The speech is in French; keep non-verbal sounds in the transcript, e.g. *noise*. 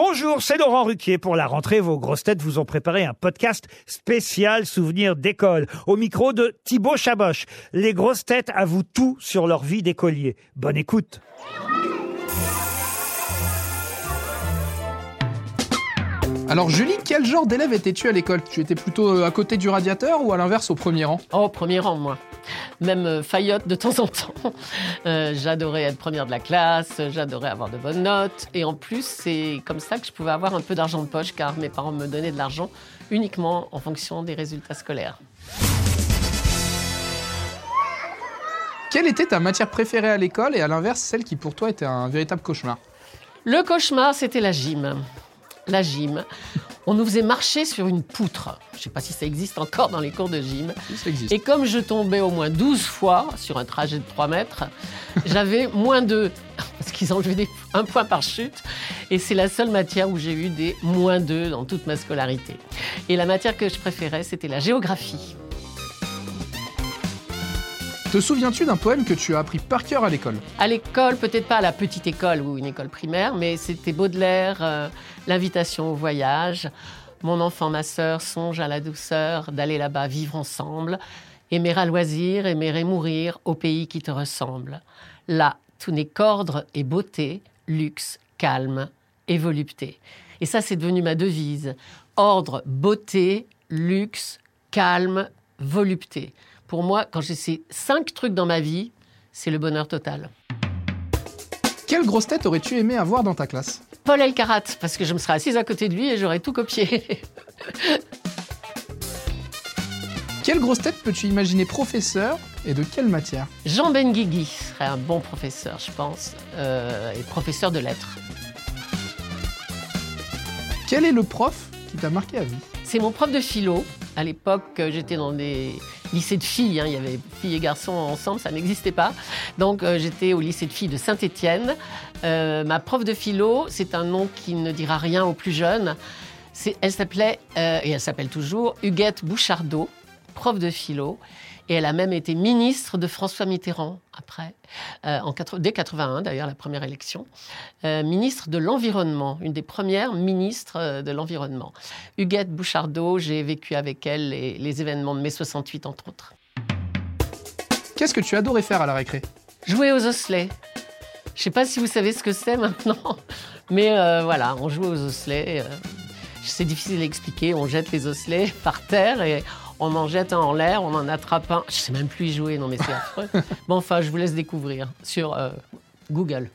Bonjour, c'est Laurent Ruquier. Pour la rentrée, vos grosses têtes vous ont préparé un podcast spécial souvenir d'école. Au micro de Thibaut Chaboch. Les grosses têtes avouent tout sur leur vie d'écolier. Bonne écoute. Alors Julie, quel genre d'élève étais-tu à l'école? Tu étais plutôt euh, à côté du radiateur ou à l'inverse au premier rang? Oh, premier rang, moi. Même euh, faillotte de temps en temps. Euh, j'adorais être première de la classe, j'adorais avoir de bonnes notes. Et en plus, c'est comme ça que je pouvais avoir un peu d'argent de poche, car mes parents me donnaient de l'argent uniquement en fonction des résultats scolaires. Quelle était ta matière préférée à l'école et à l'inverse celle qui pour toi était un véritable cauchemar? Le cauchemar, c'était la gym. La gym. On nous faisait marcher sur une poutre. Je ne sais pas si ça existe encore dans les cours de gym. Oui, ça existe. Et comme je tombais au moins 12 fois sur un trajet de 3 mètres, j'avais *laughs* moins 2. Parce qu'ils enlevaient des- un point par chute. Et c'est la seule matière où j'ai eu des moins 2 dans toute ma scolarité. Et la matière que je préférais, c'était la géographie. Te souviens-tu d'un poème que tu as appris par cœur à l'école? À l'école, peut-être pas à la petite école ou une école primaire, mais c'était Baudelaire, euh, l'invitation au voyage. Mon enfant, ma sœur, songe à la douceur d'aller là-bas vivre ensemble. Aimer à loisir, aimer et mourir au pays qui te ressemble. Là, tout n'est qu'ordre et beauté, luxe, calme et volupté. Et ça, c'est devenu ma devise. Ordre, beauté, luxe, calme, volupté. Pour moi, quand j'ai ces cinq trucs dans ma vie, c'est le bonheur total. Quelle grosse tête aurais-tu aimé avoir dans ta classe? Paul Elkarat, parce que je me serais assise à côté de lui et j'aurais tout copié. *laughs* Quelle grosse tête peux-tu imaginer professeur et de quelle matière? Jean Benguigui serait un bon professeur, je pense, euh, et professeur de lettres. Quel est le prof qui t'a marqué à vie? C'est mon prof de philo. À l'époque, euh, j'étais dans des lycées de filles. hein. Il y avait filles et garçons ensemble, ça n'existait pas. Donc, euh, j'étais au lycée de filles de Saint-Étienne. Euh, ma prof de philo, c'est un nom qui ne dira rien aux plus jeunes. Elle s'appelait, euh, et elle s'appelle toujours, Huguette Bouchardot, prof de philo. Et elle a même été ministre de François Mitterrand après, euh, en quatre- dès 81 d'ailleurs, la première élection. Euh, ministre de l'Environnement, une des premières ministres euh, de l'Environnement. Huguette Bouchardot, j'ai vécu avec elle les, les événements de mai 68, entre autres. Qu'est-ce que tu adorais faire à la récré? Jouer aux osselets. Je ne sais pas si vous savez ce que c'est maintenant, *laughs* mais euh, voilà, on joue aux osselets. c'est difficile à expliquer. On jette les osselets *laughs* par terre et on en jette un en l'air, on en attrape un. Je sais même plus y jouer, non mais c'est affreux. *laughs* bon, enfin, je vous laisse découvrir sur euh, Google.